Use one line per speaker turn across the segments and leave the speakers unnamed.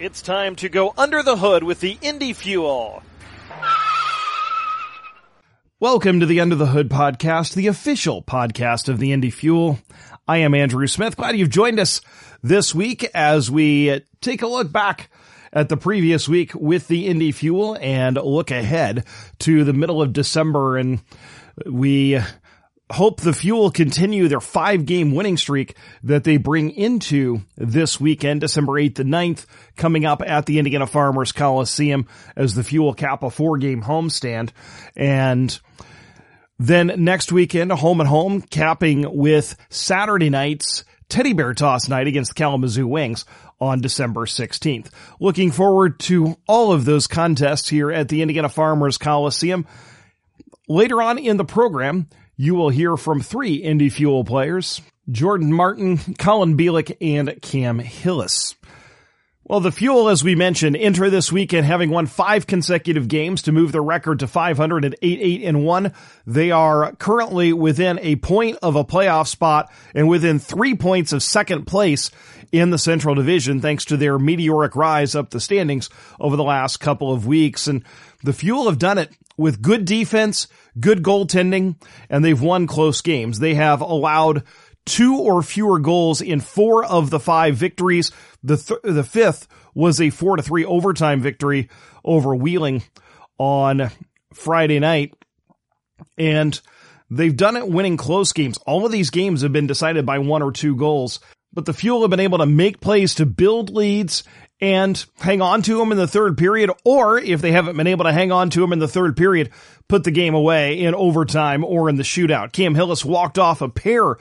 It's time to go under the hood with the Indy Fuel.
Welcome to the Under the Hood podcast, the official podcast of the Indy Fuel. I am Andrew Smith. Glad you've joined us this week as we take a look back at the previous week with the Indy Fuel and look ahead to the middle of December. And we hope the Fuel continue their five game winning streak that they bring into this weekend, December 8th and 9th, coming up at the Indiana Farmers Coliseum as the Fuel cap a four game homestand. And then next weekend, a home and home, capping with Saturday night's Teddy Bear Toss night against the Kalamazoo Wings on December 16th. Looking forward to all of those contests here at the Indiana Farmers Coliseum. Later on in the program, you will hear from three Indy Fuel players, Jordan Martin, Colin Bilek, and Cam Hillis. Well, the Fuel, as we mentioned, enter this weekend having won five consecutive games to move their record to 508, 8 and 1. They are currently within a point of a playoff spot and within three points of second place in the Central Division thanks to their meteoric rise up the standings over the last couple of weeks. And the Fuel have done it with good defense, good goaltending, and they've won close games. They have allowed two or fewer goals in four of the five victories. The th- the fifth was a four to three overtime victory over Wheeling on Friday night. And they've done it winning close games. All of these games have been decided by one or two goals, but the Fuel have been able to make plays to build leads and hang on to them in the third period, or if they haven't been able to hang on to them in the third period, put the game away in overtime or in the shootout. Cam Hillis walked off a pair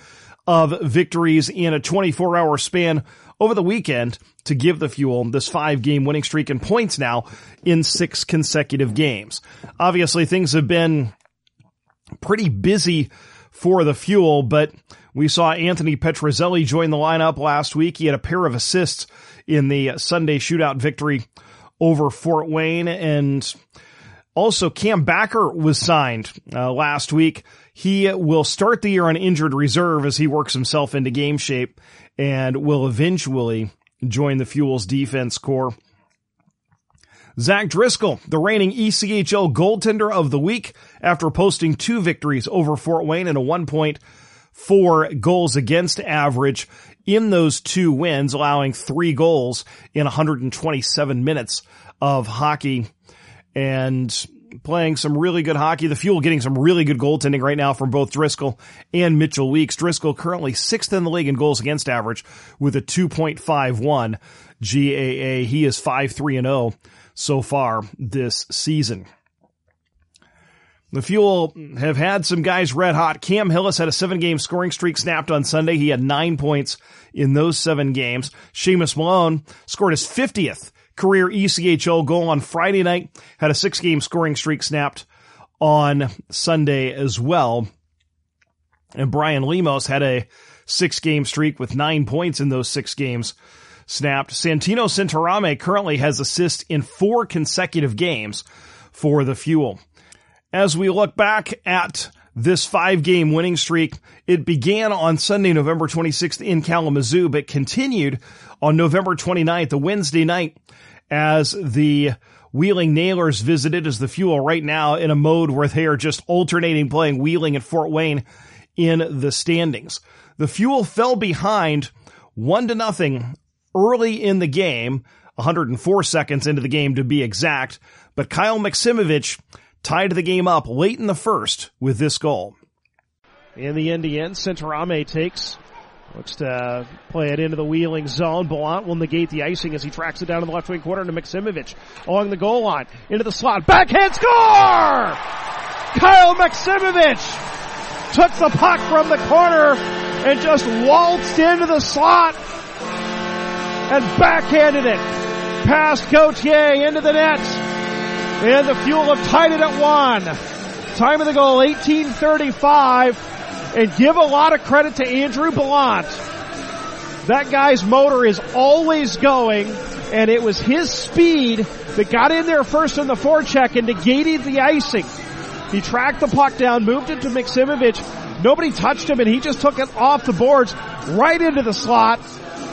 of victories in a 24 hour span over the weekend to give the Fuel this five game winning streak and points now in six consecutive games. Obviously things have been pretty busy for the Fuel, but we saw Anthony Petruzzelli join the lineup last week. He had a pair of assists in the Sunday shootout victory over Fort Wayne. And also Cam Backer was signed uh, last week. He will start the year on injured reserve as he works himself into game shape and will eventually join the Fuels defense core. Zach Driscoll, the reigning ECHL goaltender of the week after posting two victories over Fort Wayne and a 1.4 goals against average in those two wins, allowing three goals in 127 minutes of hockey and playing some really good hockey. The Fuel getting some really good goaltending right now from both Driscoll and Mitchell Weeks. Driscoll currently sixth in the league in goals against average with a 2.51 GAA. He is 5-3 and 0 so far this season. The Fuel have had some guys red hot. Cam Hillis had a seven game scoring streak snapped on Sunday. He had nine points in those seven games. Seamus Malone scored his 50th career ECHL goal on Friday night, had a six game scoring streak snapped on Sunday as well. And Brian Lemos had a six game streak with nine points in those six games snapped. Santino Centorame currently has assists in four consecutive games for the Fuel. As we look back at this five game winning streak, it began on Sunday, November 26th in Kalamazoo, but continued on November 29th, a Wednesday night, as the Wheeling Nailers visited as the fuel right now in a mode where they are just alternating playing Wheeling and Fort Wayne in the standings. The fuel fell behind one to nothing early in the game, 104 seconds into the game to be exact, but Kyle Maksimovich tied the game up late in the first with this goal.
In the end, the end, Centorame takes, looks to play it into the wheeling zone. Bellant will negate the icing as he tracks it down to the left wing corner to Maksimovich along the goal line, into the slot, backhand score! Kyle Maksimovich took the puck from the corner and just waltzed into the slot and backhanded it past Gauthier into the net. And the Fuel have tied it at one. Time of the goal, 1835. And give a lot of credit to Andrew Bellant. That guy's motor is always going, and it was his speed that got in there first on the forecheck and negated the icing. He tracked the puck down, moved it to Maksimovich. Nobody touched him, and he just took it off the boards right into the slot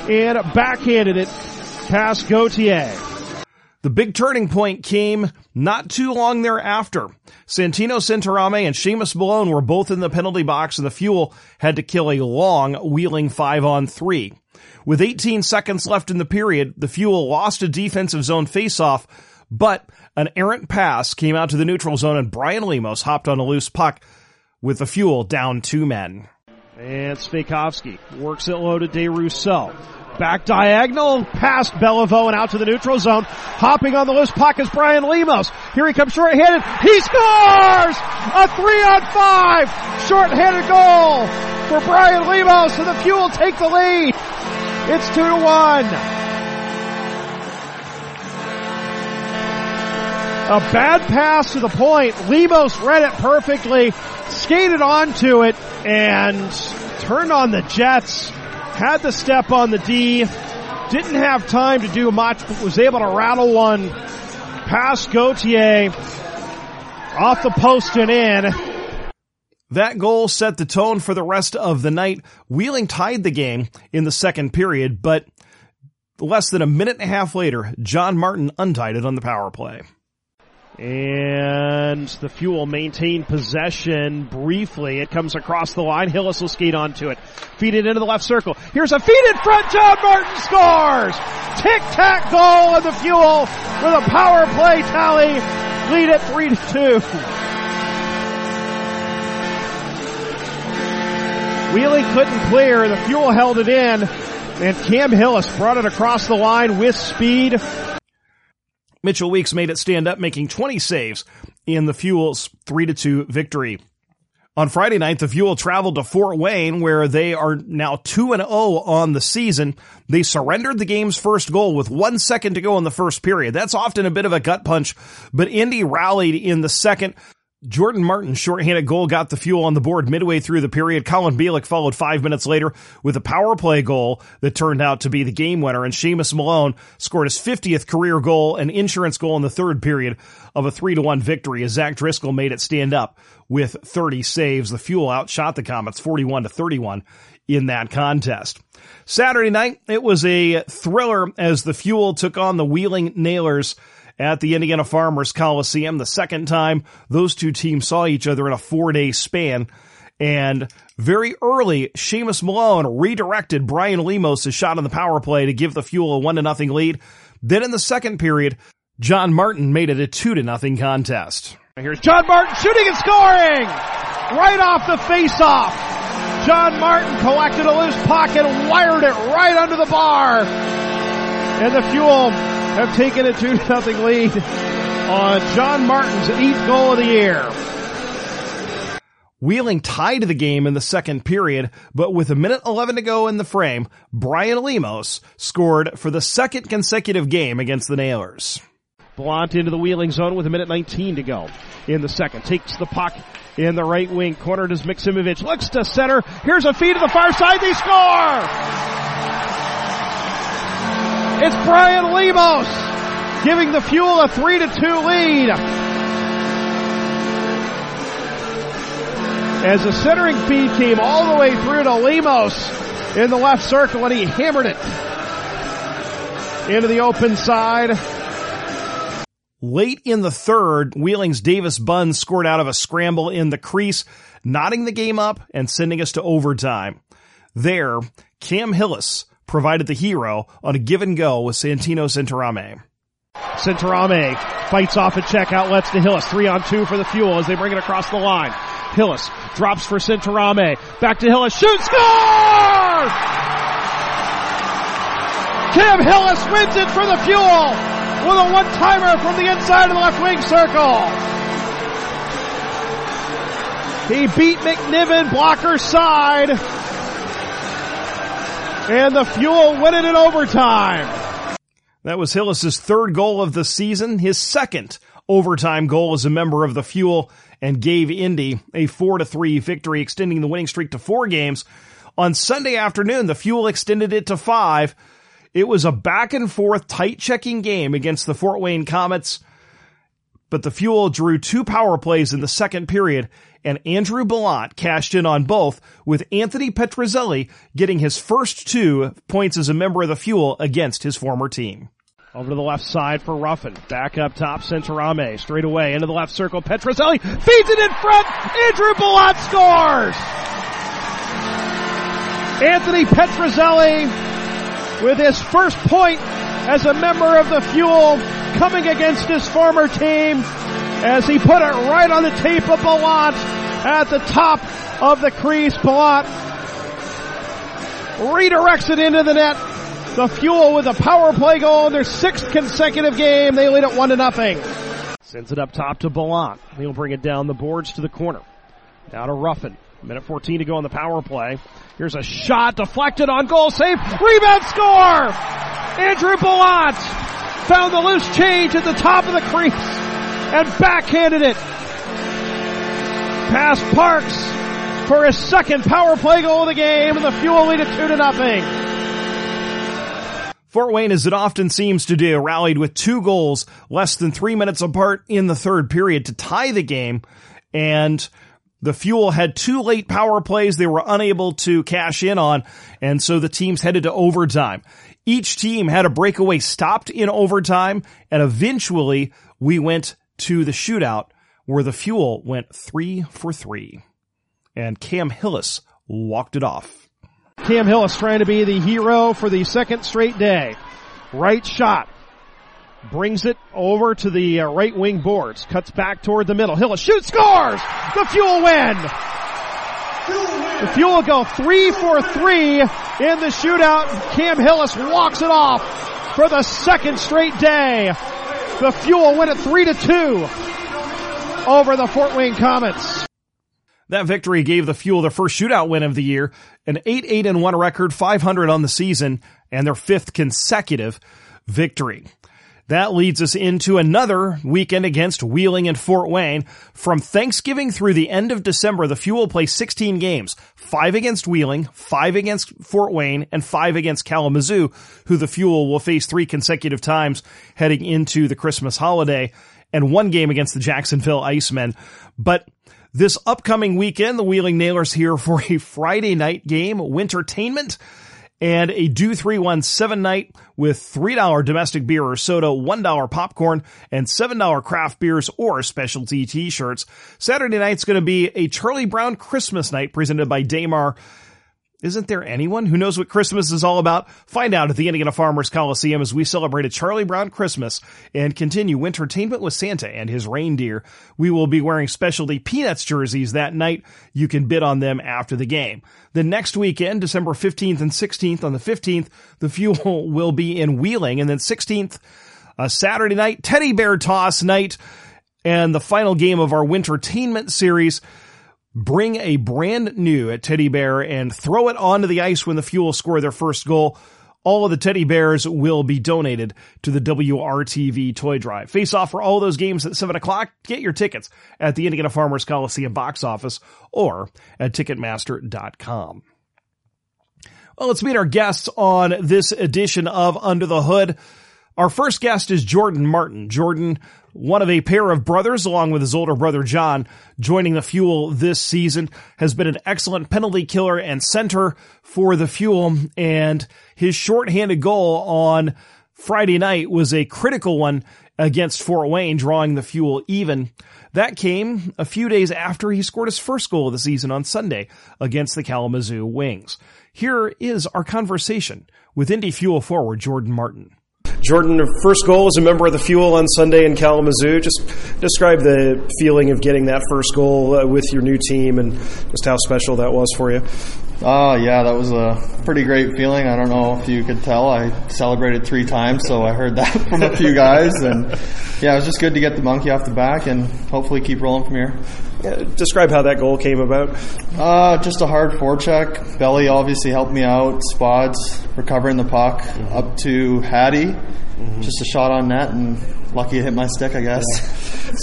and backhanded it Past Gauthier.
The big turning point came not too long thereafter. Santino Centorame and Seamus Malone were both in the penalty box and the Fuel had to kill a long wheeling five on three. With 18 seconds left in the period, the Fuel lost a defensive zone faceoff, but an errant pass came out to the neutral zone and Brian Lemos hopped on a loose puck with the Fuel down two men.
And Svejkovsky works it low to DeRousseau. Back diagonal, past Beliveau and out to the neutral zone. Hopping on the loose puck is Brian Lemos. Here he comes short-handed. He scores! A three on five! Short-handed goal for Brian Lemos and the Fuel take the lead. It's two to one. A bad pass to the point. Lemos read it perfectly, skated onto it, and turned on the Jets had the step on the D, didn't have time to do much, but was able to rattle one past Gauthier off the post and in.
That goal set the tone for the rest of the night. Wheeling tied the game in the second period, but less than a minute and a half later, John Martin untied it on the power play.
And the Fuel maintain possession briefly. It comes across the line. Hillis will skate onto it. Feed it into the left circle. Here's a feed in front. John Martin scores! Tic-tac goal of the Fuel with a power play tally. Lead at 3 to 2. Wheeling couldn't clear. The Fuel held it in. And Cam Hillis brought it across the line with speed.
Mitchell Weeks made it stand up, making 20 saves in the Fuel's 3-2 victory. On Friday night, the Fuel traveled to Fort Wayne, where they are now 2-0 on the season. They surrendered the game's first goal with one second to go in the first period. That's often a bit of a gut punch, but Indy rallied in the second. Jordan Martin's shorthanded goal got the fuel on the board midway through the period. Colin Bilek followed five minutes later with a power play goal that turned out to be the game winner. And Seamus Malone scored his 50th career goal, an insurance goal in the third period of a 3 to 1 victory as Zach Driscoll made it stand up with 30 saves. The fuel outshot the Comets 41 to 31 in that contest. Saturday night, it was a thriller as the fuel took on the Wheeling Nailers at the Indiana Farmers Coliseum. The second time those two teams saw each other in a four day span. And very early, Seamus Malone redirected Brian Lemos' shot on the power play to give the Fuel a one to nothing lead. Then in the second period, John Martin made it a two to nothing contest.
Here's John Martin shooting and scoring! Right off the face-off. John Martin collected a loose and wired it right under the bar. And the Fuel have taken a 2 0 lead on John Martin's eighth goal of the year.
Wheeling tied the game in the second period, but with a minute 11 to go in the frame, Brian Lemos scored for the second consecutive game against the Nailers.
Blount into the wheeling zone with a minute 19 to go in the second. Takes the puck in the right wing. Corner does Maksimovich. Looks to center. Here's a feed to the far side. They score! It's Brian Lemos giving the Fuel a 3 to 2 lead. As the centering feed came all the way through to Lemos in the left circle and he hammered it into the open side.
Late in the third, Wheeling's Davis Bunn scored out of a scramble in the crease, knotting the game up and sending us to overtime. There, Cam Hillis provided the hero on a give and go with Santino Centorame.
Centorame fights off a check outlets to Hillis. Three on two for the fuel as they bring it across the line. Hillis drops for Centorame. Back to Hillis. Shoot! Score! Cam Hillis wins it for the fuel with a one-timer from the inside of the left wing circle. He beat McNiven blocker side and the Fuel win it in overtime.
That was Hillis's third goal of the season, his second overtime goal as a member of the Fuel, and gave Indy a 4 to 3 victory, extending the winning streak to four games. On Sunday afternoon, the Fuel extended it to five. It was a back and forth, tight checking game against the Fort Wayne Comets. But the Fuel drew two power plays in the second period, and Andrew Bellant cashed in on both, with Anthony Petruzzelli getting his first two points as a member of the Fuel against his former team.
Over to the left side for Ruffin. Back up top, Centorame. Straight away into the left circle. Petruzzelli feeds it in front. Andrew Bellant scores! Anthony Petruzzelli with his first point as a member of the Fuel coming against his former team as he put it right on the tape of Bellant at the top of the crease. Bellant redirects it into the net. The Fuel with a power play goal in their sixth consecutive game. They lead it one to nothing. Sends it up top to Bellant. He'll bring it down the boards to the corner. Now to Ruffin. Minute 14 to go on the power play. Here's a shot deflected on goal save. Rebound score! Andrew Bellant found the loose change at the top of the crease and backhanded it past Parks for his second power play goal of the game and the Fuel lead it two to nothing.
Fort Wayne, as it often seems to do, rallied with two goals less than three minutes apart in the third period to tie the game. And the Fuel had two late power plays they were unable to cash in on. And so the teams headed to overtime. Each team had a breakaway stopped in overtime. And eventually we went to the shootout where the Fuel went three for three. And Cam Hillis walked it off.
Cam Hillis trying to be the hero for the second straight day. Right shot. Brings it over to the uh, right wing boards. Cuts back toward the middle. Hillis shoots, scores! The Fuel win! The Fuel go three for three in the shootout. Cam Hillis walks it off for the second straight day. The Fuel win it three to two over the Fort Wayne Comets.
That victory gave the Fuel their first shootout win of the year, an 8-8 and 1 record, 500 on the season, and their fifth consecutive victory. That leads us into another weekend against Wheeling and Fort Wayne. From Thanksgiving through the end of December, the Fuel play 16 games, five against Wheeling, five against Fort Wayne, and five against Kalamazoo, who the Fuel will face three consecutive times heading into the Christmas holiday, and one game against the Jacksonville Icemen. But this upcoming weekend, the Wheeling Nailers here for a Friday night game, Wintertainment, and a Do 317 night with $3 domestic beer or soda, $1 popcorn, and $7 craft beers or specialty t-shirts. Saturday night's going to be a Charlie Brown Christmas night presented by Daymar isn't there anyone who knows what Christmas is all about? Find out at the Indiana Farmers Coliseum as we celebrate a Charlie Brown Christmas and continue wintertainment with Santa and his reindeer. We will be wearing specialty Peanuts jerseys that night. You can bid on them after the game. The next weekend, December 15th and 16th, on the 15th, the fuel will be in Wheeling and then 16th, a Saturday night, teddy bear toss night, and the final game of our wintertainment series bring a brand new teddy bear and throw it onto the ice when the Fuel score their first goal. All of the teddy bears will be donated to the WRTV toy drive. Face off for all those games at 7 o'clock. Get your tickets at the Indiana Farmers Coliseum box office or at Ticketmaster.com. Well, let's meet our guests on this edition of Under the Hood. Our first guest is Jordan Martin. Jordan, one of a pair of brothers, along with his older brother John, joining the Fuel this season, has been an excellent penalty killer and center for the Fuel, and his shorthanded goal on Friday night was a critical one against Fort Wayne, drawing the Fuel even. That came a few days after he scored his first goal of the season on Sunday against the Kalamazoo Wings. Here is our conversation with Indy Fuel forward Jordan Martin.
Jordan, first goal as a member of the Fuel on Sunday in Kalamazoo. Just describe the feeling of getting that first goal uh, with your new team and just how special that was for you.
Oh, uh, yeah, that was a pretty great feeling. I don't know if you could tell. I celebrated three times, so I heard that from a few guys. And yeah, it was just good to get the monkey off the back and hopefully keep rolling from here.
Yeah, describe how that goal came about.
Uh, just a hard forecheck. Belly obviously helped me out. Spots recovering the puck mm-hmm. up to Hattie just a shot on net and lucky to hit my stick, I guess.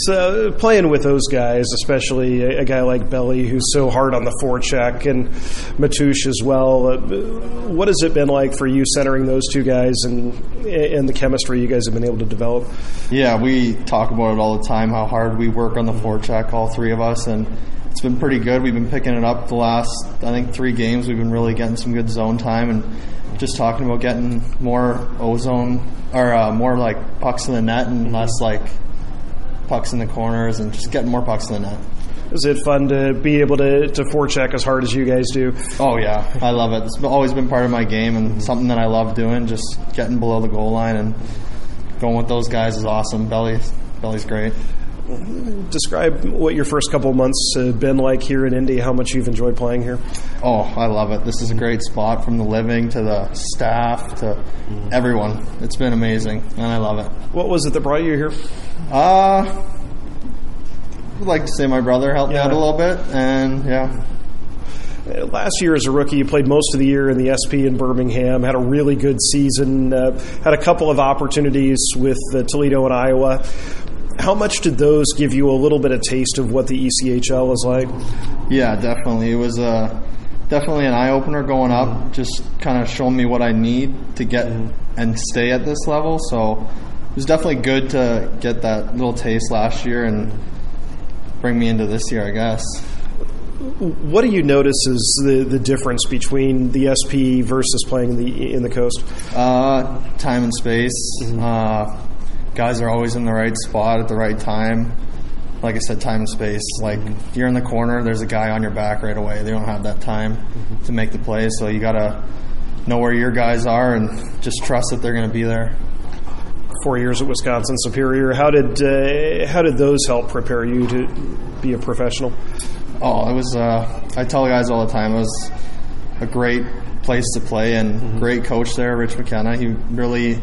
So playing with those guys, especially a, a guy like Belly, who's so hard on the forecheck, and Matoush as well. Uh, what has it been like for you centering those two guys and and the chemistry you guys have been able to develop?
Yeah, we talk about it all the time. How hard we work on the forecheck, all three of us, and it's been pretty good. We've been picking it up the last, I think, three games. We've been really getting some good zone time and just talking about getting more ozone or uh, more like pucks in the net and less like pucks in the corners and just getting more pucks in the net.
Is it fun to be able to, to forecheck as hard as you guys do?
Oh yeah, I love it. It's always been part of my game and something that I love doing. Just getting below the goal line and going with those guys is awesome. Belly, Belly's great.
Describe what your first couple months have been like here in Indy. How much you've enjoyed playing here?
Oh, I love it. This is a great spot from the living to the staff to everyone. It's been amazing, and I love it.
What was it that brought you here?
Uh, would like to say my brother helped me out a little bit, and yeah,
Uh, Last year as a rookie, you played most of the year in the SP in Birmingham, had a really good season, uh, had a couple of opportunities with uh, Toledo and Iowa. How much did those give you a little bit of taste of what the ECHL is like?
yeah, definitely. It was a definitely an eye opener going up. Just kind of showing me what I need to get and stay at this level. So it was definitely good to get that little taste last year and bring me into this year, I guess.
What do you notice is the, the difference between the SP versus playing in the in the coast?
Uh, time and space. Uh, guys are always in the right spot at the right time. Like I said, time and space. Like if you're in the corner, there's a guy on your back right away. They don't have that time to make the play, so you gotta know where your guys are and just trust that they're going to be there.
Four years at Wisconsin Superior. How did uh, how did those help prepare you to be a professional?
Oh, it was. Uh, I tell guys all the time it was a great place to play and great coach there, Rich McKenna. He really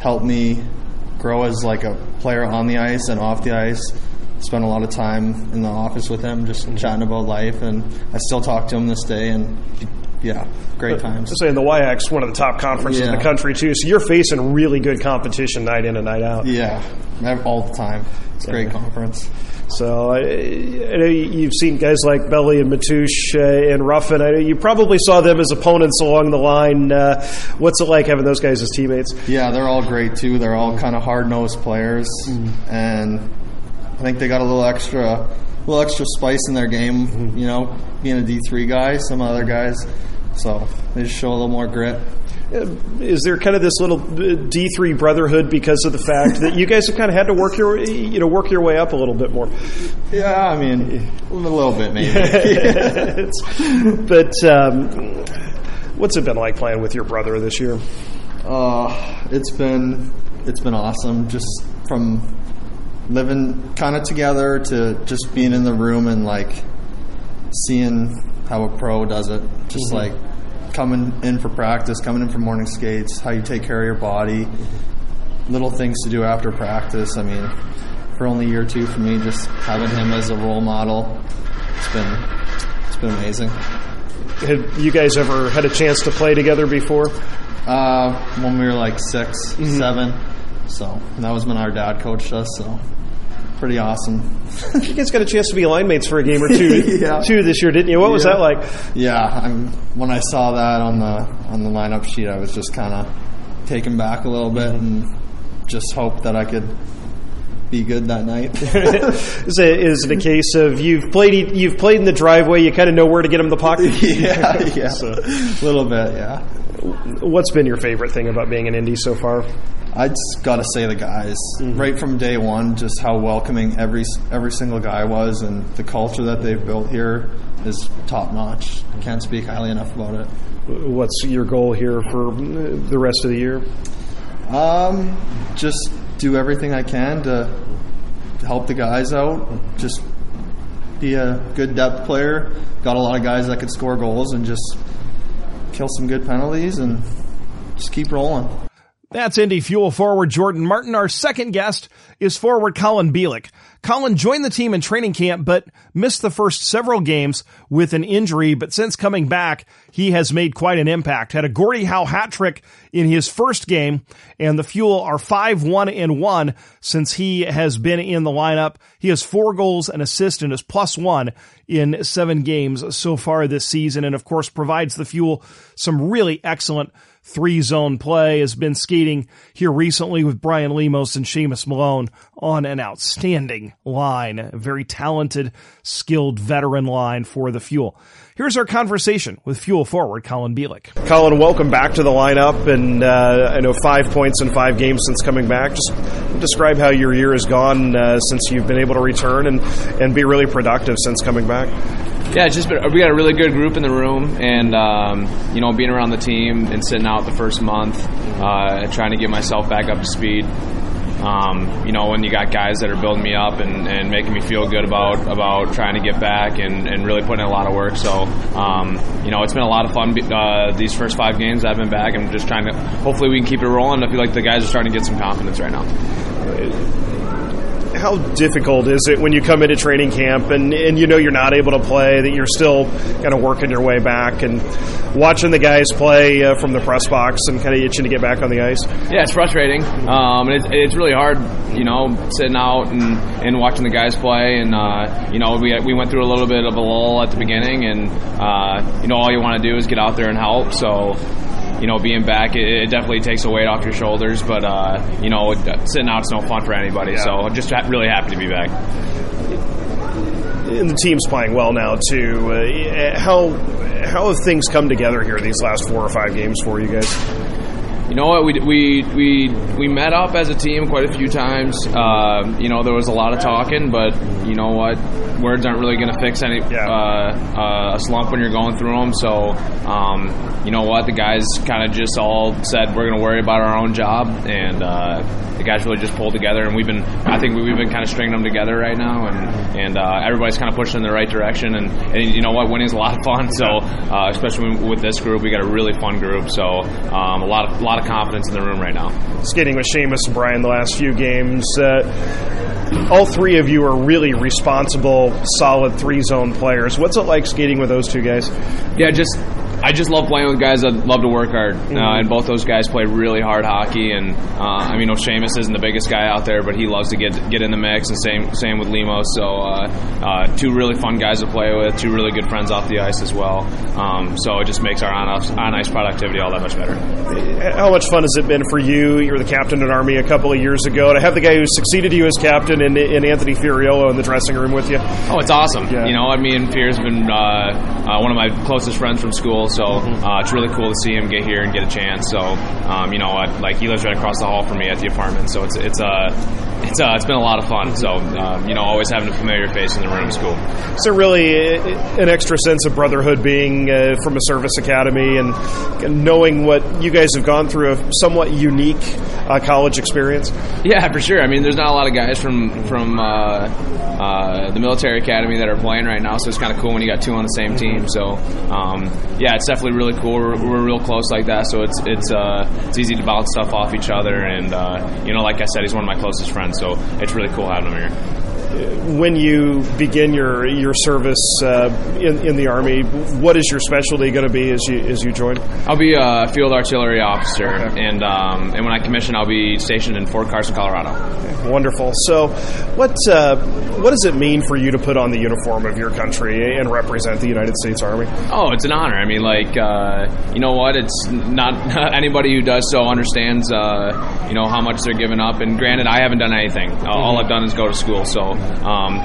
helped me grow as like a player on the ice and off the ice. Spent a lot of time in the office with him, just mm-hmm. chatting about life, and I still talk to him this day. And yeah, great times.
Saying the YX, one of the top conferences in the country too. So you're facing really good competition night in and night out.
Yeah, all the time. It's a great conference.
So I, I know you've seen guys like Belly and Matoush uh, and Ruffin. I know you probably saw them as opponents along the line. Uh, what's it like having those guys as teammates?
Yeah, they're all great too. They're all kind of hard nosed players, and I think they got a little extra, a little extra spice in their game. You know, being a D three guy, some other guys, so they just show a little more grit.
Uh, Is there kind of this little D three brotherhood because of the fact that you guys have kind of had to work your you know work your way up a little bit more?
Yeah, I mean, a little bit maybe.
But um, what's it been like playing with your brother this year?
Uh, it's been it's been awesome. Just from living kind of together to just being in the room and like seeing how a pro does it. Just like coming in for practice, coming in for morning skates, how you take care of your body, little things to do after practice. I mean, for only a year or two for me, just having him as a role model, it's been it's been amazing.
Have you guys ever had a chance to play together before?
Uh, when we were like 6 seven. So and that was when our dad coached us. So pretty awesome.
You guys got a chance to be line mates for a game or two,
Yeah.
two this year, didn't you? What was
Yeah.
that like?
Yeah, I'm, when I saw that on the on the lineup sheet, I was just kind of taken back a little bit and just hoped that I could be good that night.
Is it, is it a case of you've played you've played in the driveway, you kind of know where to get him the puck?
yeah, yeah,
So-
a little bit. Yeah,
What's been your favorite thing about being in indie so far?
I just got to say the guys right from day one, just how welcoming every every single guy was, and the culture that they've built here is top notch. I can't speak highly enough about it.
What's your goal here for the rest of the year?
Um, just do everything I can to help the guys out. Just be a good depth player. Got a lot of guys that could score goals and just kill some good penalties and just keep rolling.
That's Indy Fuel forward Jordan Martin. Our second guest is forward Colin Bilek. Colin joined the team in training camp, but missed the first several games with an injury. But since coming back, he has made quite an impact. Had a Gordie Howe hat trick in his first game, and the Fuel are 5-1 and 1 since he has been in the lineup. He has four goals and assist and is plus one in seven games so far this season, and of course provides the Fuel some really excellent three zone play, has been skating here recently with Brian Lemos and Seamus Malone on an outstanding line. A very talented, skilled veteran line for the Fuel. Here's our conversation with Fuel forward Colin Bilek.
Colin, welcome back to the lineup, and uh, I know five points in five games since coming back. Just describe how your year has gone uh, since you've been able to return and, and be really productive since coming back.
Yeah, it's just been, we got a really good group in the room, and um, you know, being around the team and sitting out the first month, uh, trying to get myself back up to speed. Um, you know, when you got guys that are building me up and, and making me feel good about about trying to get back and, and really putting in a lot of work. So, um, you know, it's been a lot of fun uh, these first five games I've been back. I'm just trying to, hopefully, we can keep it rolling. I feel like the guys are starting to get some confidence right now
how difficult is it when you come into training camp and, and you know you're not able to play, that you're still kind of working your way back and watching the guys play uh, from the press box and kind of itching to get back on the ice?
Yeah, it's frustrating. Um, it's, it's really hard, you know, sitting out and, and watching the guys play. And, uh, you know, we, we went through a little bit of a lull at the beginning, and, uh, you know, all you want to do is get out there and help. So, you know, being back, it, it, definitely takes a weight off your shoulders. But uh, you know, sitting out's no fun for anybody. Yeah. So I'm just really happy to be back.
And the team's playing well now too. Uh, how how have things come together here these last four or five games for you guys?
You know what? We, we we we met up as a team quite a few times. Uh, you know, there was a lot of talking, but you know what? Words aren't really going to fix any yeah. uh, uh, a slump when you're going through them. So, um, you know what? The guys kind of just all said we're going to worry about our own job, and uh, the guys really just pulled together. And we've been, I think we've been kind of stringing them together right now, and and uh, everybody's kind of pushing in the right direction. And, and you know what? Winning is a lot of fun. So, uh, especially with this group, we got a really fun group. So, um, a lot of a lot lot of confidence in the room right now.
Skating with Seamus and Brian the last few games. Uh, all three of you are really responsible, solid three zone players. What's it like skating with those two guys?
Yeah, just I just love playing with guys that love to work hard, mm-hmm. uh, and both those guys play really hard hockey. And uh, I mean, no, Seamus isn't the biggest guy out there, but he loves to get get in the mix, and same same with Lemos. So uh, uh, two really fun guys to play with, two really good friends off the ice as well. Um, so it just makes our on on ice productivity all that much better.
How much fun has it been for you? You were the captain at Army a couple of years ago to have the guy who succeeded you as captain in, in Anthony Fiorillo in the dressing room with you.
Oh, it's awesome. Yeah. You know, I mean, Fier's been uh, uh, one of my closest friends from school, so. Uh, it's really cool to see him get here and get a chance. So, um, you know, I, like he lives right across the hall from me at the apartment, so it's it's a uh, it's uh, it's been a lot of fun. So, um, you know, always having a familiar face in the room is cool.
So, really, an extra sense of brotherhood being uh, from a service academy and knowing what you guys have gone through a somewhat unique uh, college experience.
Yeah, for sure. I mean, there's not a lot of guys from from uh, uh, the military academy that are playing right now, so it's kind of cool when you got two on the same team. So, um, yeah, it's definitely really cool. We're, we're, real close like that, so it's it's uh, it's easy to bounce stuff off each other. And uh, you know, like I said, he's one of my closest friends, so it's really cool having him here
when you begin your your service uh, in, in the army, what is your specialty going to be as you as you join?
I'll be a field artillery officer, okay. and um, and when I commission, I'll be stationed in Fort Carson, Colorado.
Okay, wonderful. So, what uh, what does it mean for you to put on the uniform of your country and represent the United States Army?
Oh, it's an honor. I mean, like uh, you know what? It's not anybody who does so understands uh, you know how much they're giving up. And granted, I haven't done anything. Mm-hmm. All I've done is go to school. So um,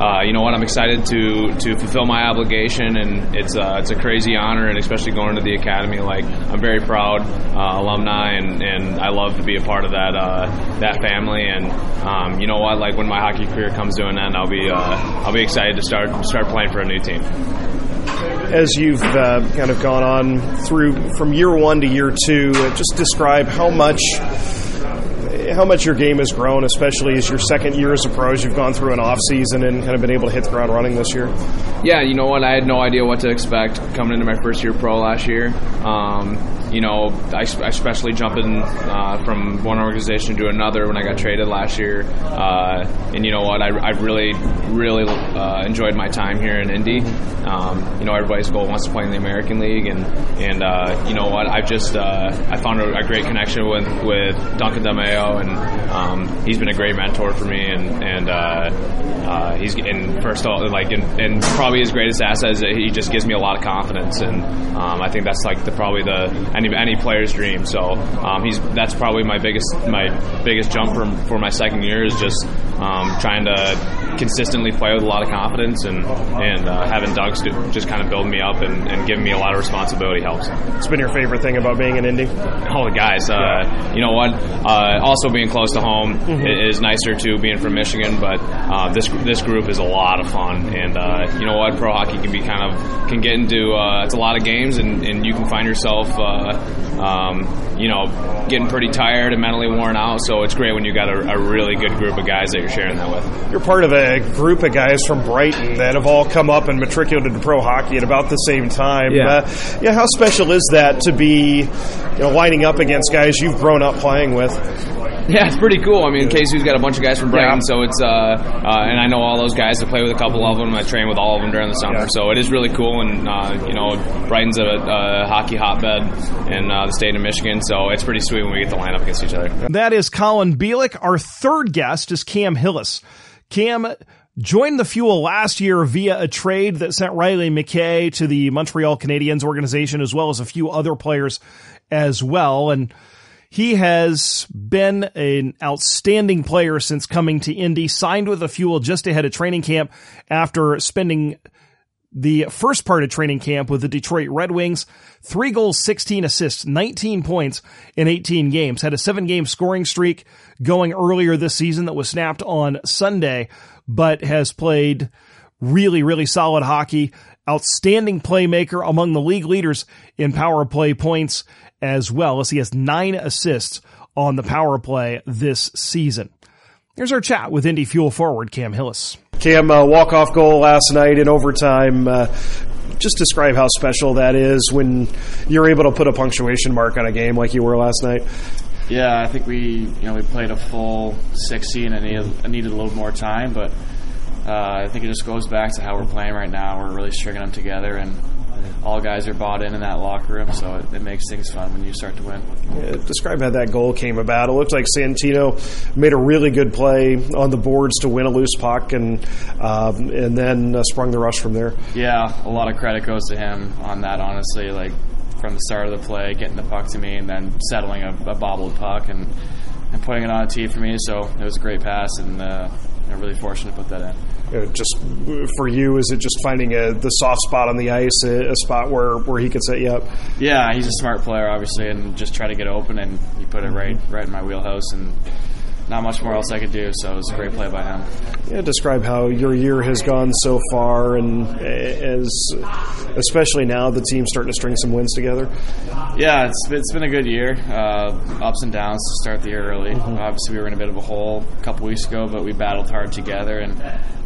uh, you know what? I'm excited to to fulfill my obligation, and it's uh, it's a crazy honor, and especially going to the academy. Like I'm very proud uh, alumni, and, and I love to be a part of that uh, that family. And um, you know what? Like when my hockey career comes to an end, I'll be uh, I'll be excited to start start playing for a new team
as you've kind of gone on through from year one to year two, just describe how much how much your game has grown, especially as your second year as a pro, as you've gone through an off season and kind of been able to hit the ground running this year.
Yeah, you know what? I had no idea what to expect coming into my first year pro last year. Um, you know, I, I especially jumping uh, from one organization to another when I got traded last year. Uh, and you know what? I, I really, really uh, enjoyed my time here in Indy. Um, you know, everybody's goal wants to play in the American League, and and uh, you know what? I've just uh, I found a, a, great connection with with Duncan Dalmao, and um, he's been a great mentor for me, and and uh, he's in first of all like in, and probably his greatest asset is that he just gives me a lot of confidence, and um, I think that's like the probably the any any player's dream. So um, he's that's probably my biggest my biggest jump for, for my second year is just um, trying to consistently play with a lot of confidence and and uh, having Doug just kind of build me up and, and giving me a lot of responsibility helps.
It's been your favorite thing about being in Indy?
Oh, the guys. Uh, you know what? Uh, also being close to home mm-hmm. is nicer too, being from Michigan. But uh, this this group is a lot of fun, and uh, you know what? Pro hockey can be kind of can get into uh, it's a lot of games, and, and you can find yourself. Um, you know, getting pretty tired and mentally worn out. So it's great when you got a, a, really good group of guys that you're sharing that with.
You're part of a group of guys from Brighton that have all come up and matriculated to pro hockey at about the same time. Yeah. Uh, yeah. How special is that to be, you know, lining up against guys you've grown up playing with?
Yeah, it's pretty cool. I mean, KC's got a bunch of guys from Brighton, yeah. so it's uh, uh, and I know all those guys. I play with a couple of them. I train with all of them during the summer, yeah. so it is really cool. And uh, you know, Brighton's a, a hockey hotbed in uh, the state of Michigan, so it's pretty sweet when we get to line up against each other.
That is Colin Bilek. Our third guest is Cam Hillis. Cam joined the Fuel last year via a trade that sent Riley McKay to the Montreal Canadiens organization, as well as a few other players as well, and he has been an outstanding player since coming to Indy, signed with the Fuel just ahead of training camp after spending the first part of training camp with the Detroit Red Wings. Three goals, 16 assists, 19 points in 18 games. Had a seven game scoring streak going earlier this season that was snapped on Sunday, but has played really, really solid hockey. Outstanding playmaker among the league leaders in power play points as well as he has nine assists on the power play this season. Here's our chat with Indy Fuel forward Cam Hillis.
Cam, uh, walk-off goal last night in overtime. Uh, just describe how special that is when you're able to put a punctuation mark on a game like you were last night.
Yeah, I think we you know we played a full 60 and I needed, I needed a little more time, but uh, I think it just goes back to how we're playing right now. We're really stringing them together, and all guys are bought in in that locker room, so it, it makes things fun when you start to win.
Yeah, describe how that goal came about. It looked like Santino made a really good play on the boards to win a loose puck, and um, and then uh, sprung the rush from there.
Yeah, a lot of credit goes to him on that. Honestly, like from the start of the play, getting the puck to me, and then settling a, a bobbled puck and and putting it on a tee for me. So it was a great pass, and uh, I'm really fortunate to put that in
uh, just for you, is it just finding a, the soft spot on the ice, a, a, spot where, where he could set you up?
Yeah, he's a smart player, obviously, and just try to get open, and he put it right right in my wheelhouse, and not much more else I could do. So it was a great play by him.
Yeah, describe how your year has gone so far, and as especially now the team's starting to string some wins together.
Yeah, it's it's been a good year. Uh, ups and downs to start the year early. Mm-hmm. Obviously, we were in a bit of a hole a couple weeks ago, but we battled hard together and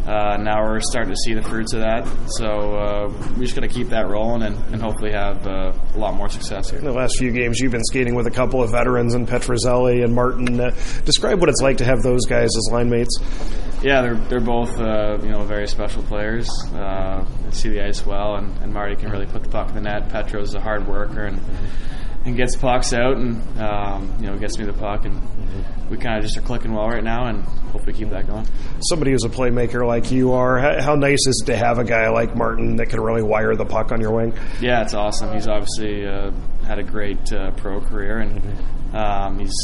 uh, now we're starting to see the fruits of that. So uh, we're just going to keep that rolling and, and hopefully have uh, a lot more success here.
In the last few games, you've been skating with a couple of veterans and Petruzzelli and Martin. Uh, describe what it's like to have those guys as line mates.
Yeah, they're they're both uh, you know very special players. Uh, they see the ice well, and, and Marty can really put the puck in the net. Petro's a hard worker and and gets pucks out and um, you know gets me the puck and we kind of just are clicking well right now and hopefully keep that going.
Somebody who's a playmaker like you are, how, how nice is it to have a guy like Martin that can really wire the puck on your wing?
Yeah, it's awesome. He's obviously uh, had a great uh, pro career and um, he's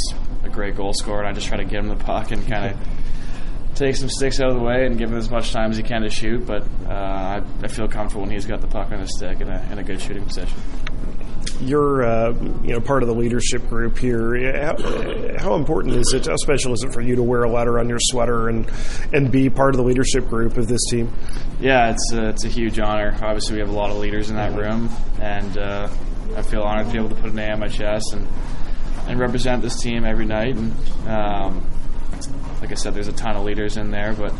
a great goal scorer. And I just try to get him the puck and kind of take some sticks out of the way and give him as much time as he can to shoot. But uh, I, I, feel comfortable when he's got the puck on his stick in a, in a good shooting position
you're uh, you know part of the leadership group here. How, how, important is it? How special is it for you to wear a letter on your sweater and and be part of the leadership group of this team?
Yeah, it's a, it's a huge honor. Obviously, we have a lot of leaders in that room, and uh, I feel honored to be able to put an A on my chest and and represent this team every night. And um, like I said, there's a ton of leaders in there, but.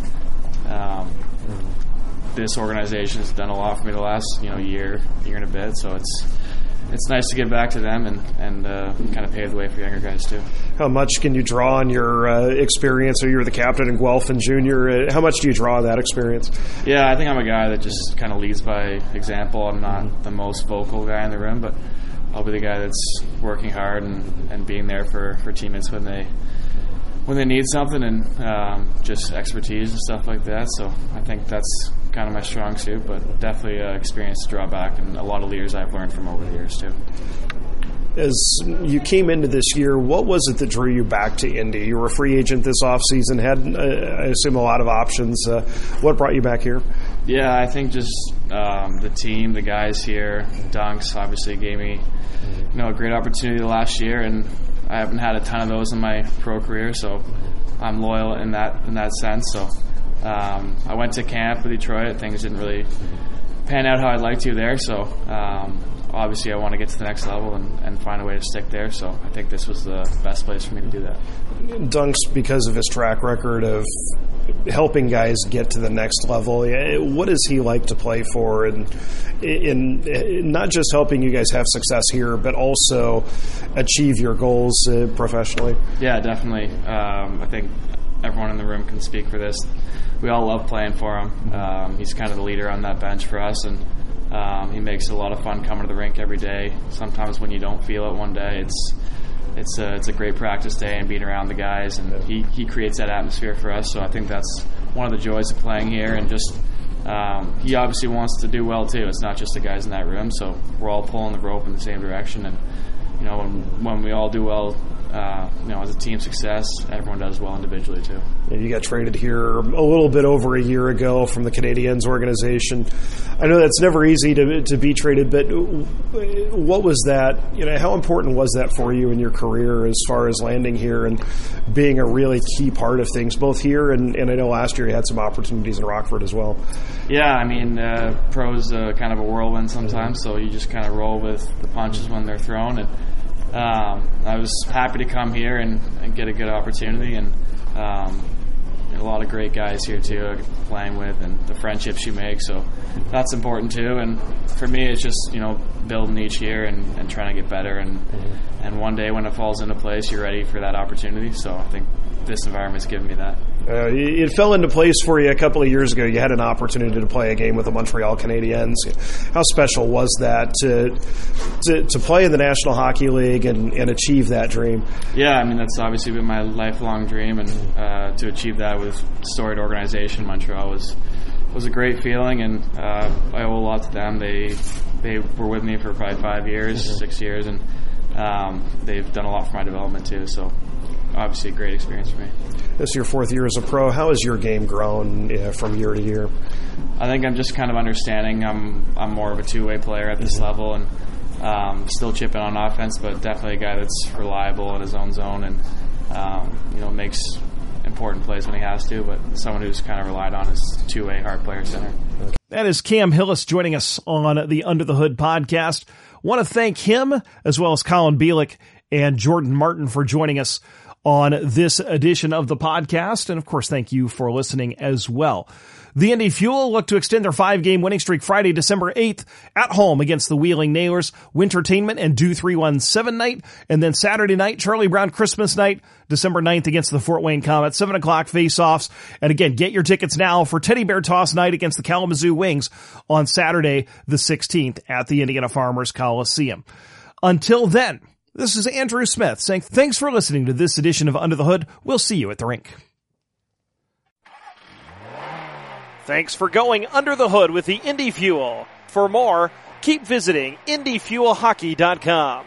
Um, this organization has done a lot for me the last you know year, year and a bit. So it's it's nice to give back to them and and uh, kind of pave the way for younger guys too.
How much can you draw on your uh, experience? So you're the captain in Guelph and Junior. Uh, how much do you draw on that experience?
Yeah, I think I'm a guy that just kind of leads by example. I'm not the most vocal guy in the room, but I'll be the guy that's working hard and, and being there for, for teammates when they when they need something and um, just expertise and stuff like that. So I think that's kind of my strong suit, but definitely uh, experience to draw back and a lot of leaders I've learned from over the years too.
As you came into this year, what was it that drew you back to Indy? You were a free agent this offseason, had, uh, I assume, a lot of options. Uh, what brought you back here?
Yeah, I think just um, the team, the guys here, Dunks obviously gave me you know a great opportunity last year, and I haven't had a ton of those in my pro career, so I'm loyal in that in that sense. So um, I went to camp with Detroit. Things didn't really pan out how I'd like to there, so um, obviously I want to get to the next level and, and, find a way to stick there. So I think this was the best place for me to do that.
Dunks, because of his track record of helping guys get to the next level, what is he like to play for? And in, in not just helping you guys have success here, but also achieve your goals uh, professionally.
Yeah, definitely. Um, I think everyone in the room can speak for this. We all love playing for him. Um, he's kind of the leader on that bench for us, and um, he makes a lot of fun coming to the rink every day. Sometimes when you don't feel it one day, it's it's a, it's a great practice day and being around the guys, and he, he creates that atmosphere for us. So I think that's one of the joys of playing here, and just um, he obviously wants to do well too. It's not just the guys in that room, so we're all pulling the rope in the same direction, and you know when when we all do well uh, you know, as a team success, everyone does well individually too.
And you got traded here a little bit over a year ago from the Canadiens organization. I know that's never easy to to be traded, but what was that? You know, how important was that for you in your career as far as landing here and being a really key part of things, both here and, and I know last year you had some opportunities in Rockford as well.
Yeah, I mean, uh, pros uh, kind of a whirlwind sometimes, so you just kind of roll with the punches when they're thrown and um, I was happy to come here and, and get a good opportunity and, um, and, a lot of great guys here too playing with and the friendships you make so that's important too. And for me it's just you know building each year and, and trying to get better and and one day when it falls into place you're ready for that opportunity so I think this environment's given me that.
Uh, it fell into place for you a couple of years ago. You had an opportunity to play a game with the Montreal Canadiens. How special was that to to, to play in the National Hockey League and, and, achieve that dream?
Yeah, I mean that's obviously been my lifelong dream, and uh, to achieve that with storied organization Montreal was was a great feeling, and uh, I owe a lot to them. They they were with me for probably five years, mm-hmm. six years, and um, they've done a lot for my development too. So obviously a great experience for me.
This is your fourth year as a pro. How has your game grown uh, from year to year?
I think I'm just kind of understanding. I'm I'm more of a two way player at this mm-hmm. level and um, still chipping on offense, but definitely a guy that's reliable in his own zone and um, you know makes important plays when he has to. But someone who's kind of relied on as two way hard player center.
That is Cam Hillis joining us on the Under the Hood podcast. Want to thank him as well as Colin Bilek and Jordan Martin for joining us on this edition of the podcast. And of course, thank you for listening as well. The Indy Fuel look to extend their five game winning streak Friday, December 8th at home against the Wheeling Nailers, Wintertainment and Do 317 night. And then Saturday night, Charlie Brown Christmas night, December 9th against the Fort Wayne Komet, 7 o'clock face offs. And again, get your tickets now for Teddy Bear Toss night against the Kalamazoo Wings on Saturday, the 16th at the Indiana Farmers Coliseum. Until then, this is Andrew Smith saying thanks for listening to this edition of Under the Hood. We'll see you at the rink.
Thanks for going under the hood with the Indy Fuel. For more, keep visiting IndyFuelHockey.com.